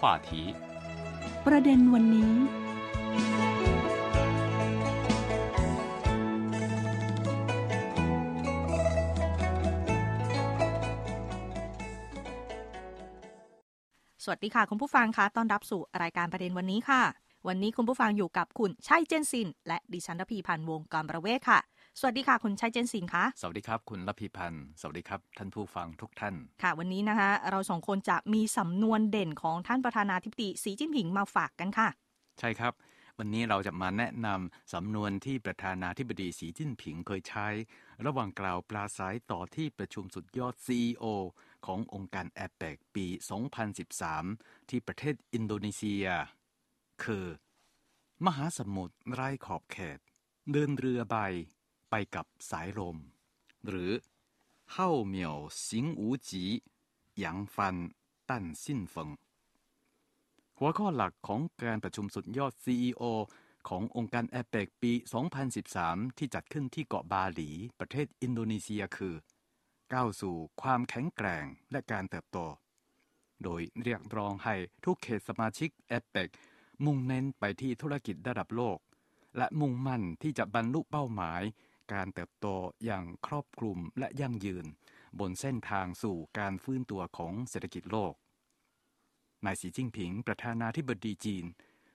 话题ประเด็นวันนี้ สวัสดีค่ะ คุณผู้ฟังคะต้อนรับสู่รายการประเด็นวันนี้ค่ะ วันนี้คุณผู้ฟังอยู่กับคุณชัยเจนซิน และดิฉันรพีพันธ์วงการประเวศค่ะ สวัสดีค่ะ คุณชัยเจนซินคะสวัสดีครับ คุณรพีพันธ์ สวัสดีครับ ท่านผู้ฟังทุกท่าน ค่ะ วันนี้นะคะ เราสองคนจะมีสำนวนเด่นของท่านประธานาธิบดีสีจิ้นผิงมาฝากกันค่ะ ใช่ครับ วันนี้เราจะมาแนะนำสำนวนที่ประธานาธิบดีสีจิ้นผิงเคยใช้ ระหว่างกล่าวปราศัยต่อที่ประชุมสุดยอด CEO ขององค์การแอเปกปี 2013 ที่ประเทศอินโดนีเซีย คือ มหาสมุทรไร้ขอบเขต เดินเรือใบ ไปกับสายลม หรือเฮ้าเหมียวสิงอูจีหยางฟันตั้นสิ้นเฟิง หัวข้อหลักของการประชุมสุดยอด CEO ขององค์การแอเปกปี 2013 ที่จัดขึ้นที่เกาะบาหลี ประเทศอินโดนีเซียคือ ก้าวสู่ความแข็งแกร่งและการเติบโต โดยเรียกร้องให้ทุกเขตสมาชิกแอเปกมุ่งเน้นไปที่ธุรกิจระดับโลก และมุ่งมั่นที่จะบรรลุเป้าหมาย การเติบโตอย่างครอบคลุมและยั่งยืน บนเส้นทางสู่การฟื้นตัวของเศรษฐกิจโลก นายสีจิ้งผิง ประธานาธิบดีจีน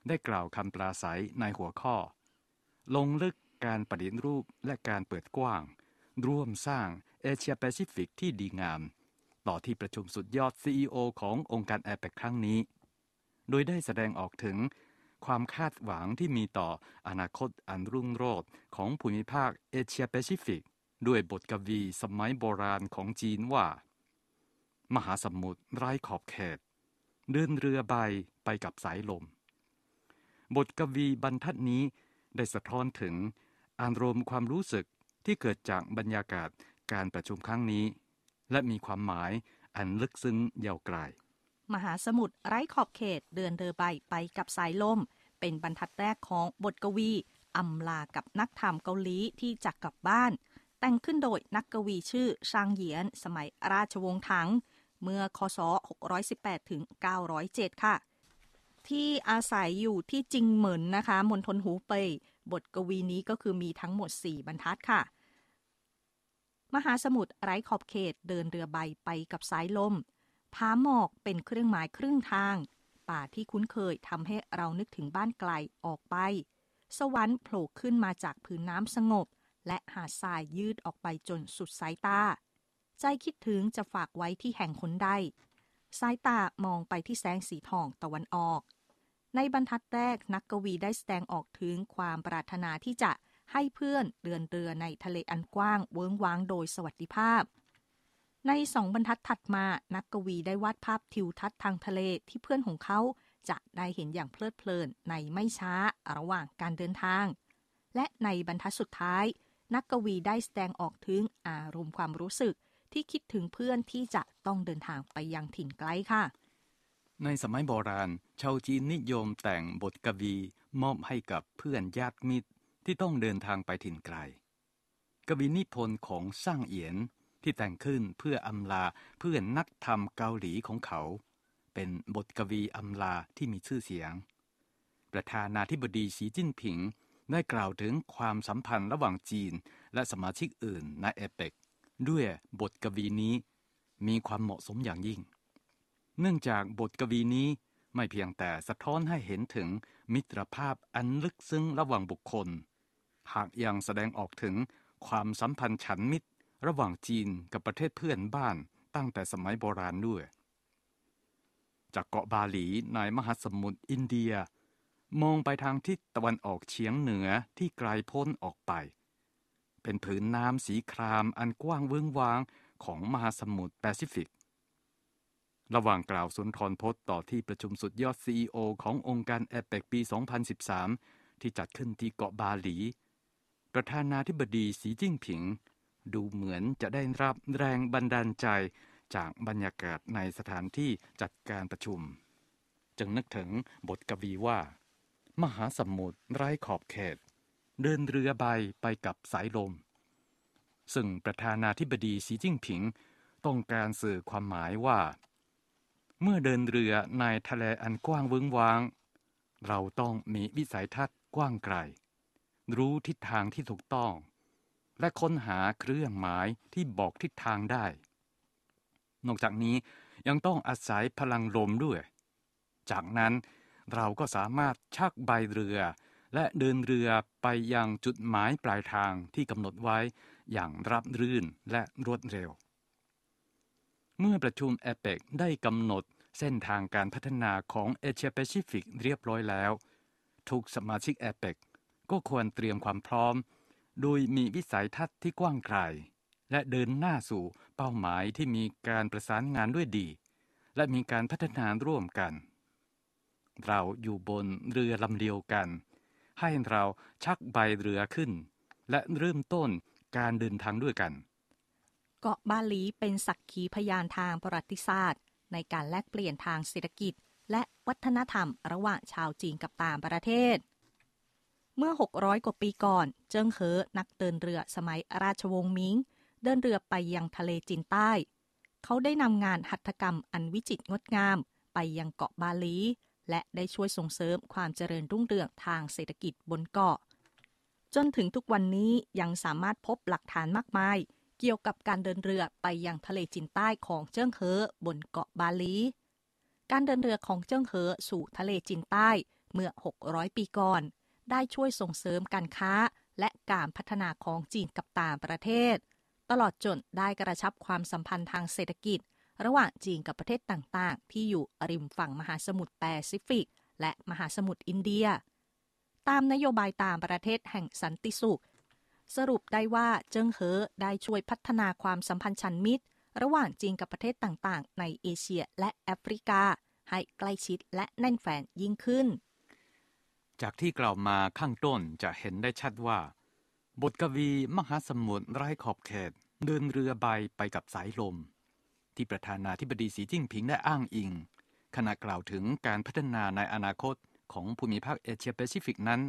ได้กล่าวคำปราศรัยในหัวข้อ ลงลึกการปฏิรูปและการเปิดกว้าง ร่วมสร้างเอเชียแปซิฟิกที่ดีงาม ต่อที่ประชุมสุดยอด CEO ขององค์การเอเปกครั้งนี้ โดยได้แสดงออกถึง ความคาดหวังที่มีต่ออนาคตอันรุ่งโรจน์ของภูมิภาคเอเชียแปซิฟิก ด้วยบทกวีสมัยโบราณของจีนว่า มหาสมุทรไร้ขอบเขต เดินเรือใบไปกับสายลม บทกวีบรรทัดนี้ได้สะท้อนถึงอารมณ์ความรู้สึกที่เกิดจากบรรยากาศการประชุมครั้งนี้ และมีความหมายอันลึกซึ้งยาวไกล มหาสมุทรไร้ขอบเขตเดินเรือใบไปกับสายลม เป็นบรรทัดแรกของบทกวีอำลากับนักธรรมเกาหลีที่จะกลับบ้าน แต่งขึ้นโดยนักกวีชื่อชางเหยียน สมัยราชวงศ์ถัง เมื่อคศ 618 ถึง 907 ค่ะ ที่อาศัยอยู่ที่จิงเหมินนะคะมณฑลหูเป่ยบทกวีนี้ก็คือมีทั้งหมด 4 บรรทัดค่ะ มหาสมุทรไร้ขอบเขตเดินเรือใบไปกับสายลม ผาหมอกเป็นเครื่องหมายครึ่งทาง ป่าที่คุ้นเคยทำให้เรานึกถึงบ้านไกลออกไป สวรรค์โผล่ขึ้นมาจากผืนน้ำสงบ และหาดทรายยืดออกไปจนสุดสายตา ใจคิดถึงจะฝากไว้ที่แห่งคนใดสายตามองไปที่แสงสีทองตะวันออก ในบรรทัดแรกนักกวีได้แสดงออกถึงความปรารถนาที่จะให้เพื่อนเดินเรือในทะเลอันกว้างเวิ้งว้างโดยสวัสดิภาพ ในสองบรรทัดถัดมานักกวีได้วาดภาพทิวทัศน์ทางทะเลที่เพื่อนของเขาจะได้เห็นอย่างเพลิดเพลินในไม่ช้าระหว่างการเดินทาง และในบรรทัดสุดท้าย นักกวีได้แสดงออกถึงอารมณ์ความรู้สึกที่คิดถึงเพื่อนที่จะต้องเดินทางไปยังถิ่นไกลค่ะ ในสมัยโบราณ ชาวจีนนิยมแต่งบทกวี มอบให้กับเพื่อนญาติมิตรที่ต้องเดินทางไปถิ่นไกล กวีนิพนธ์ของช่างเอียน ที่แต่งขึ้นเพื่ออำลาเพื่อนนักธรรมเกาหลีของเขา เป็นบทกวีอำลาที่มีชื่อเสียง ประธานาธิบดีสีจิ้นผิงได้กล่าวถึงความสัมพันธ์ระหว่างจีนและสมาชิกอื่นในเอเปกด้วยบทกวีนี้มีความเหมาะสมอย่างยิ่ง เนื่องจากบทกวีนี้ไม่เพียงแต่สะท้อนให้เห็นถึงมิตรภาพอันลึกซึ้งระหว่างบุคคล หากยังแสดงออกถึงความสัมพันธ์ฉันมิตร ระหว่างจีนกับประเทศเพื่อนบ้านตั้งแต่สมัยโบราณด้วย จากเกาะบาหลีในมหาสมุทรอินเดีย มองไปทางทิศตะวันออกเฉียงเหนือที่ไกลพ้นออกไป เป็นผืนน้ำสีครามอันกว้างเวิ้งวางของมหาสมุทรแปซิฟิก ระหว่างกล่าวสุนทรพจน์ต่อที่ประชุมสุดยอด CEO ขององค์การแอเปกปี 2013 ที่จัดขึ้นที่เกาะบาหลี ประธานาธิบดีสีจิ้งผิง ดูเหมือนจะได้รับแรงบันดาลใจจากบรรยากาศในสถานที่จัดการประชุม จึงนึกถึงบทกวีว่า มหาสมุทรไร้ขอบเขต เดินเรือใบไปกับสายลม ซึ่งประธานาธิบดีสีจิ้งผิง ต้องการสื่อความหมายว่า เมื่อเดินเรือในทะเลอันกว้างเวึงวาง เราต้องมีวิสัยทัศน์กว้างไกล รู้ทิศทางที่ถูกต้อง และค้นหาเครื่องหมายที่บอกทิศทางได้ นอกจากนี้ยังต้องอาศัยพลังลมด้วย จากนั้นเราก็สามารถชักใบเรือ และเดินเรือไปยังจุดหมายปลายทางที่กำหนดไว้อย่างราบรื่นและรวดเร็ว เมื่อประชุมเอเปกได้กำหนดเส้นทางการพัฒนาของเอเชียแปซิฟิกเรียบร้อยแล้ว ทุกสมาชิกเอเปกก็ควรเตรียมความพร้อม โดยมีวิสัยทัศน์ที่กว้างไกล และเดินหน้าสู่เป้าหมายที่มีการประสานงานด้วยดี และมีการพัฒนาร่วมกัน เราอยู่บนเรือลำเดียวกัน ให้เราชักใบเรือขึ้น และเริ่มต้นการเดินทางด้วยกัน เกาะบาหลีเป็นสักขีพยานทางประวัติศาสตร์ ในการแลกเปลี่ยนทางเศรษฐกิจ และวัฒนธรรมระหว่างชาวจีนกับต่างประเทศ เมื่อ 600 กว่าปีก่อน เจิ้งเหอ นักเดินเรือสมัยราชวงศ์มิง เดินเรือไปยังทะเลจีนใต้ เขาได้นำงานหัตถกรรมอันวิจิตรงดงาม ไปยังเกาะบาหลี และได้ช่วยส่งเสริมความเจริญรุ่งเรืองทางเศรษฐกิจบนเกาะ จนถึงทุกวันนี้ยังสามารถพบหลักฐานมากมาย เกี่ยวกับการเดินเรือไปยังทะเลจีนใต้ของเจิ้งเหอบนเกาะบาหลี การเดินเรือของเจิ้งเหอสู่ทะเลจีนใต้เมื่อ 600 ปีก่อน ได้ช่วยส่งเสริมการค้า และการพัฒนาของจีนกับต่างประเทศ ตลอดจนได้กระชับความสัมพันธ์ทางเศรษฐกิจ ระหว่างจีนกับประเทศต่างๆ ที่อยู่ริมฝั่งมหาสมุทรแปซิฟิก และมหาสมุทรอินเดีย ตามนโยบายต่างประเทศแห่งสันติสุข สรุปได้ว่าเจิ้งเหอได้ช่วยพัฒนาความสัมพันธ์ฉันมิตร ระหว่างจีนกับประเทศต่างๆ ในเอเชียและแอฟริกา ให้ใกล้ชิดและแน่นแฟ้นยิ่งขึ้น จากที่กล่าวมาข้างต้นจะเห็นได้ชัดว่า บทกวีมหาสมุทรไร้ขอบเขตเดินเรือใบไปกับสายลม ที่ประธานาธิบดีสีจิ้งผิงได้อ้างอิง ขณะกล่าวถึงการพัฒนาในอนาคตของภูมิภาคเอเชียแปซิฟิกนั้น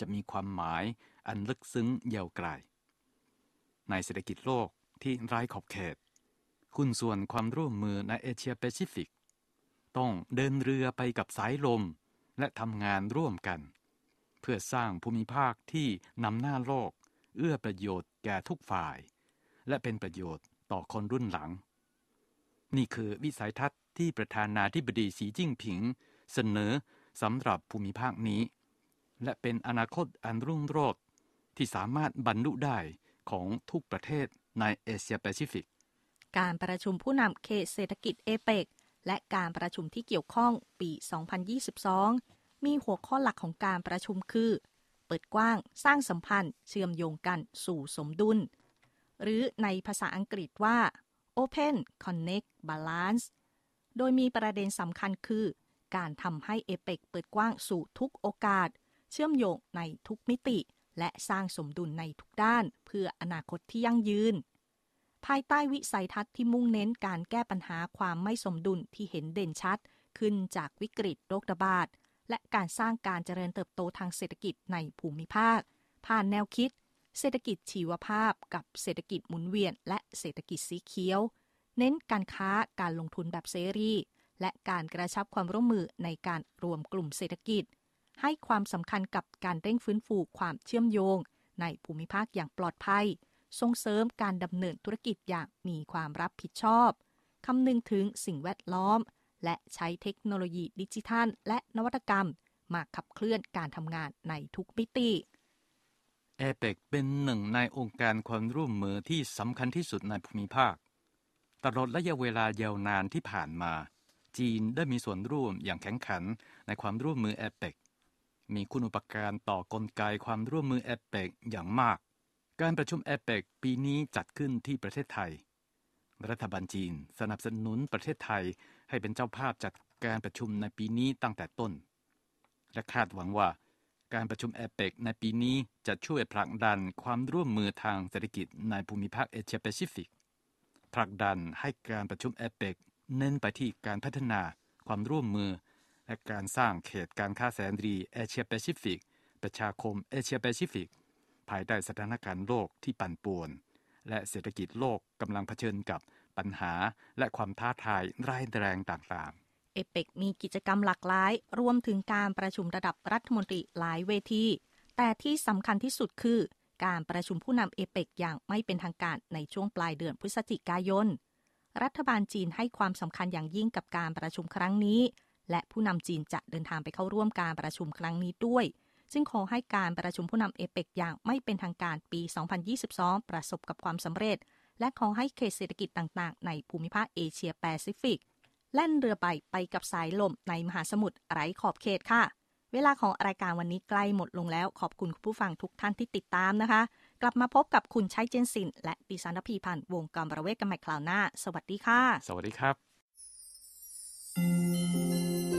จะมีความหมายอันลึกซึ้งยาวไกล ในเศรษฐกิจโลกที่ไร้ขอบเขตคุณส่วนความร่วมมือในเอเชียแปซิฟิก ต้องเดินเรือไปกับสายลม และทำงานร่วมกัน เพื่อสร้างภูมิภาคที่นำหน้าโลก เอื้อประโยชน์แก่ทุกฝ่าย และเป็นประโยชน์ต่อคนรุ่นหลัง นี่คือวิสัยทัศน์ที่ประธานาธิบดีสีจิ้งผิง เสนอสำหรับภูมิภาคนี้ และเป็นอนาคตอันรุ่งโรจน์ที่สามารถบรรลุได้ของทุกประเทศในเอเชียแปซิฟิก การประชุมผู้นำเขตเศรษฐกิจเอเปก และการประชุมที่เกี่ยวข้องปี 2022 มีหัวข้อหลักของการประชุมคือ เปิดกว้าง สร้างสัมพันธ์ เชื่อมโยงกันสู่สมดุล หรือในภาษาอังกฤษว่า Open Connect Balance โดยมีประเด็นสำคัญคือ การทำให้เอเปกเปิดกว้างสู่ทุกโอกาส เชื่อมโยงในทุกมิติ และสร้างสมดุลในทุกด้าน เพื่ออนาคตที่ยั่งยืน ภายใต้วิสัยทัศน์ที่มุ่งเน้นการแก้ปัญหาความไม่สมดุลที่เห็นเด่นชัด ขึ้นจากวิกฤตโรคระบาด และการสร้างการเจริญเติบโตทางเศรษฐกิจในภูมิภาค ผ่านแนวคิด เศรษฐกิจชีวภาพ กับเศรษฐกิจหมุนเวียน และเศรษฐกิจสีเขียว เน้นการค้าการลงทุนแบบเสรี และการกระชับความร่วมมือในการรวมกลุ่มเศรษฐกิจ ให้ความสำคัญกับการเร่งฟื้นฟูความเชื่อมโยง ในภูมิภาคอย่างปลอดภัย ส่งเสริมการดำเนินธุรกิจอย่างมีความรับผิดชอบ คำนึงถึงสิ่งแวดล้อม และใช้เทคโนโลยีดิจิทัล และนวัตกรรม มาขับเคลื่อนการทำงานในทุกมิติเอเปกเป็นหนึ่งในองค์การความร่วมมือที่สำคัญที่สุดในภูมิภาค ตลอดระยะเวลายาวนานที่ผ่านมา จีนได้มีส่วนร่วมอย่างแข็งขันในความร่วมมือเอเปกมีคุณอุปการต่อกลไกความร่วมมือเอเปกอย่างมาก การประชุมเอเปกปีนี้จัดขึ้นที่ประเทศไทย รัฐบาลจีนสนับสนุนประเทศไทยให้เป็นเจ้าภาพจัดการประชุมในปีนี้ตั้งแต่ต้น และคาดหวังว่า การประชุมเอเปกในปีนี้จะช่วยผลักดันความร่วมมือทางเศรษฐกิจในภูมิภาคเอเชียแปซิฟิก ผลักดันให้การประชุมเอเปกเน้นไปที่การพัฒนาความร่วมมือ และการสร้างเขตการค้าแสนดีเอเชียแปซิฟิก ประชาคมเอเชียแปซิฟิก ภายใต้สถานการณ์โลกที่ปั่นป่วน และเศรษฐกิจโลกกำลังเผชิญกับปัญหาและความท้าทายร้ายแรงต่างๆ เอเปกมีกิจกรรมหลากหลาย รวมถึงการประชุมระดับรัฐมนตรีหลายเวที แต่ที่สำคัญที่สุดคือ การประชุมผู้นำเอเปกอย่างไม่เป็นทางการในช่วงปลายเดือนพฤศจิกายน รัฐบาลจีนให้ความสำคัญอย่างยิ่งกับการประชุมครั้งนี้ และผู้นำจีนจะเดินทางไปเข้าร่วมการประชุมครั้งนี้ด้วย จึงขอให้การประชุมผู้นำเอเปกอย่างไม่เป็นทางการปี 2022 ประสบกับความสำเร็จ และขอให้เขตเศรษฐกิจต่างๆ ในภูมิภาคเอเชียแปซิฟิก แล่นเรือใบไปกับสายลมในมหาสมุทรไร้ขอบเขตค่ะ เวลาของรายการวันนี้ใกล้หมดลงแล้ว ขอบคุณคุณผู้ฟังทุกท่านที่ติดตามนะคะ กลับมาพบกับคุณชัยเจนสิน และดิฉันรพีพันธ์วงกรประเวศกันใหม่คราวหน้า สวัสดีค่ะ สวัสดีครับ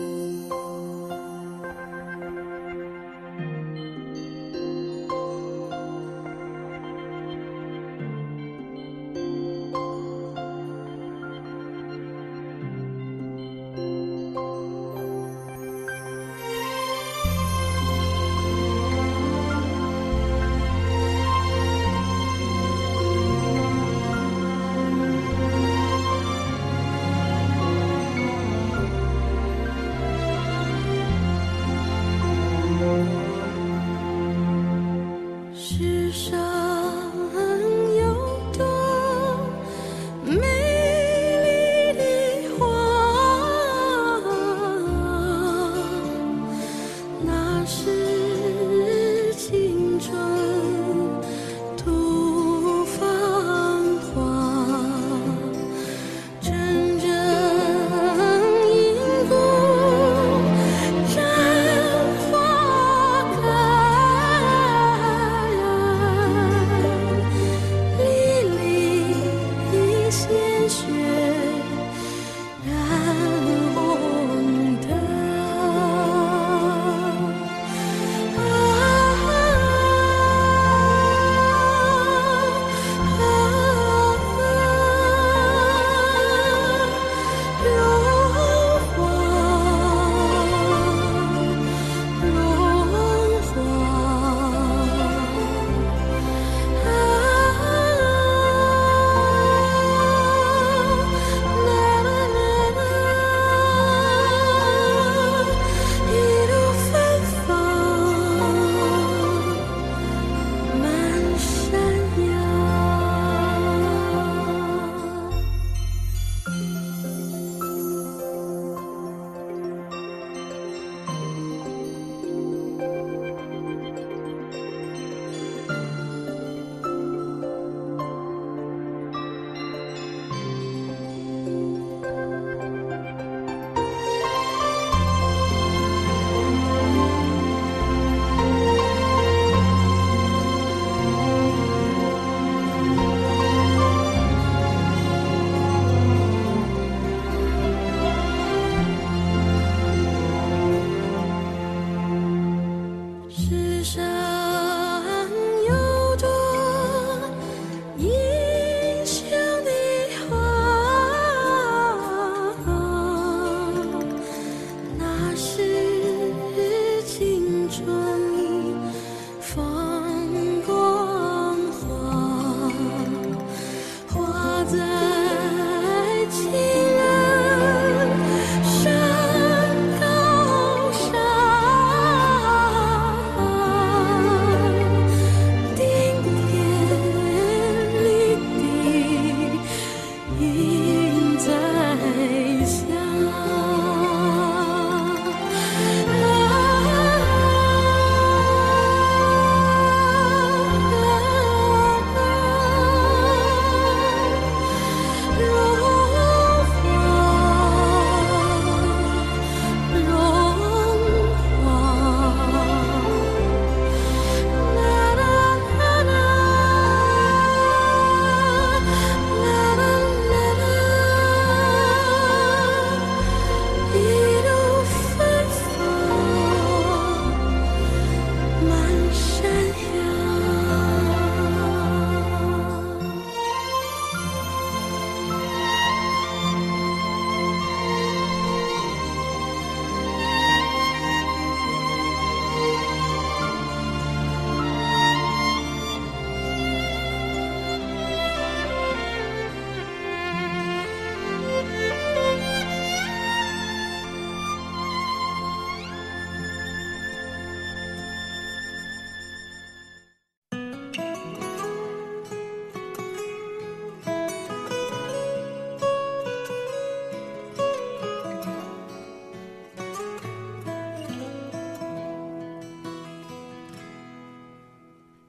my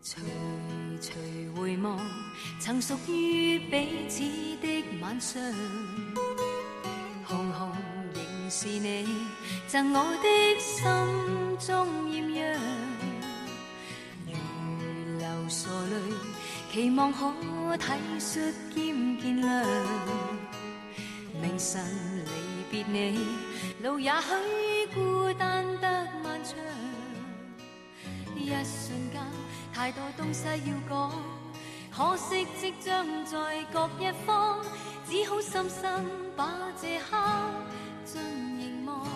徐徐回望曾屬於彼此的晚上，紅紅仍是你贈我的心中艳阳，如流傻淚，期望可体恤兼见谅。明晨離別你，路也許孤單得漫長，一瞬间太多东西要讲。可惜即将在各一方，只好深深把这刻尽凝望。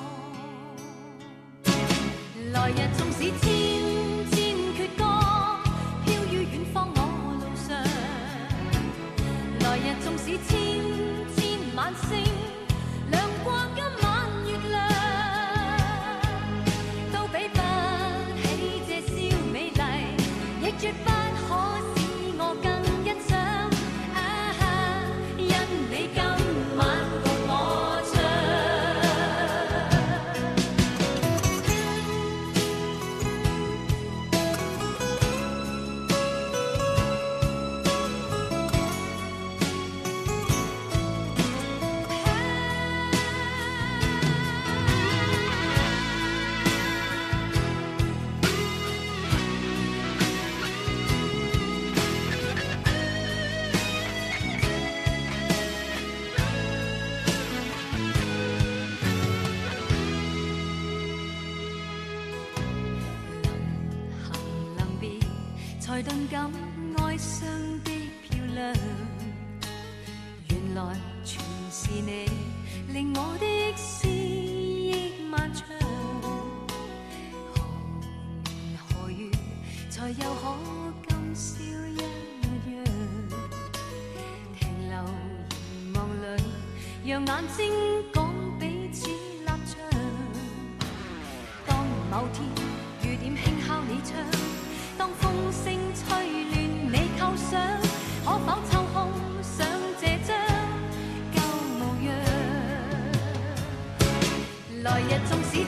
来日纵使千才顿感来日纵使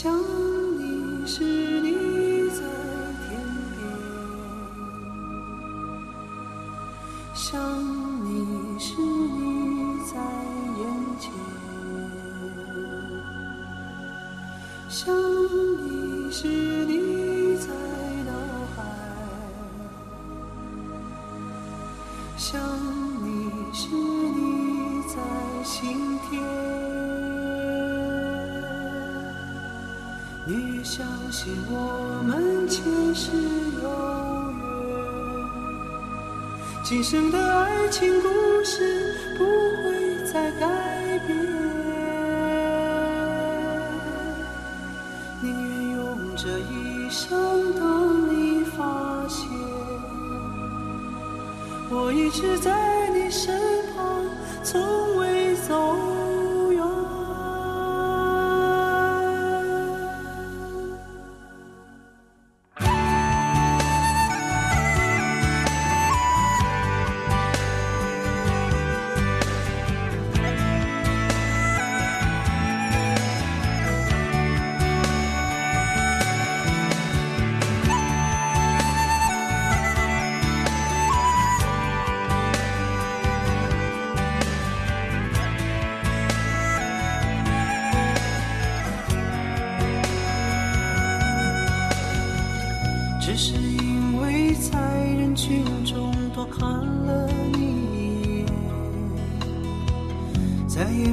想你时，你在天边；想你时，你在眼前；想你时，你在脑海；想你相信我们前世有缘，今生的爱情故事不会再改变。宁愿用这一生等你发现，我一直在你身看了你。一眼，再也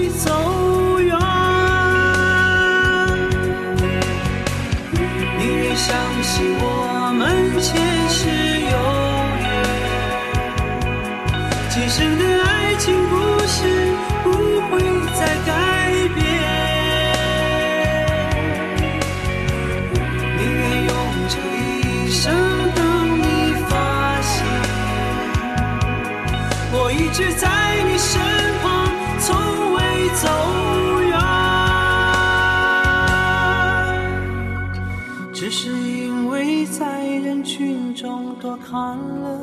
已走远。宁愿相信我们前世有缘，今生的爱情故看了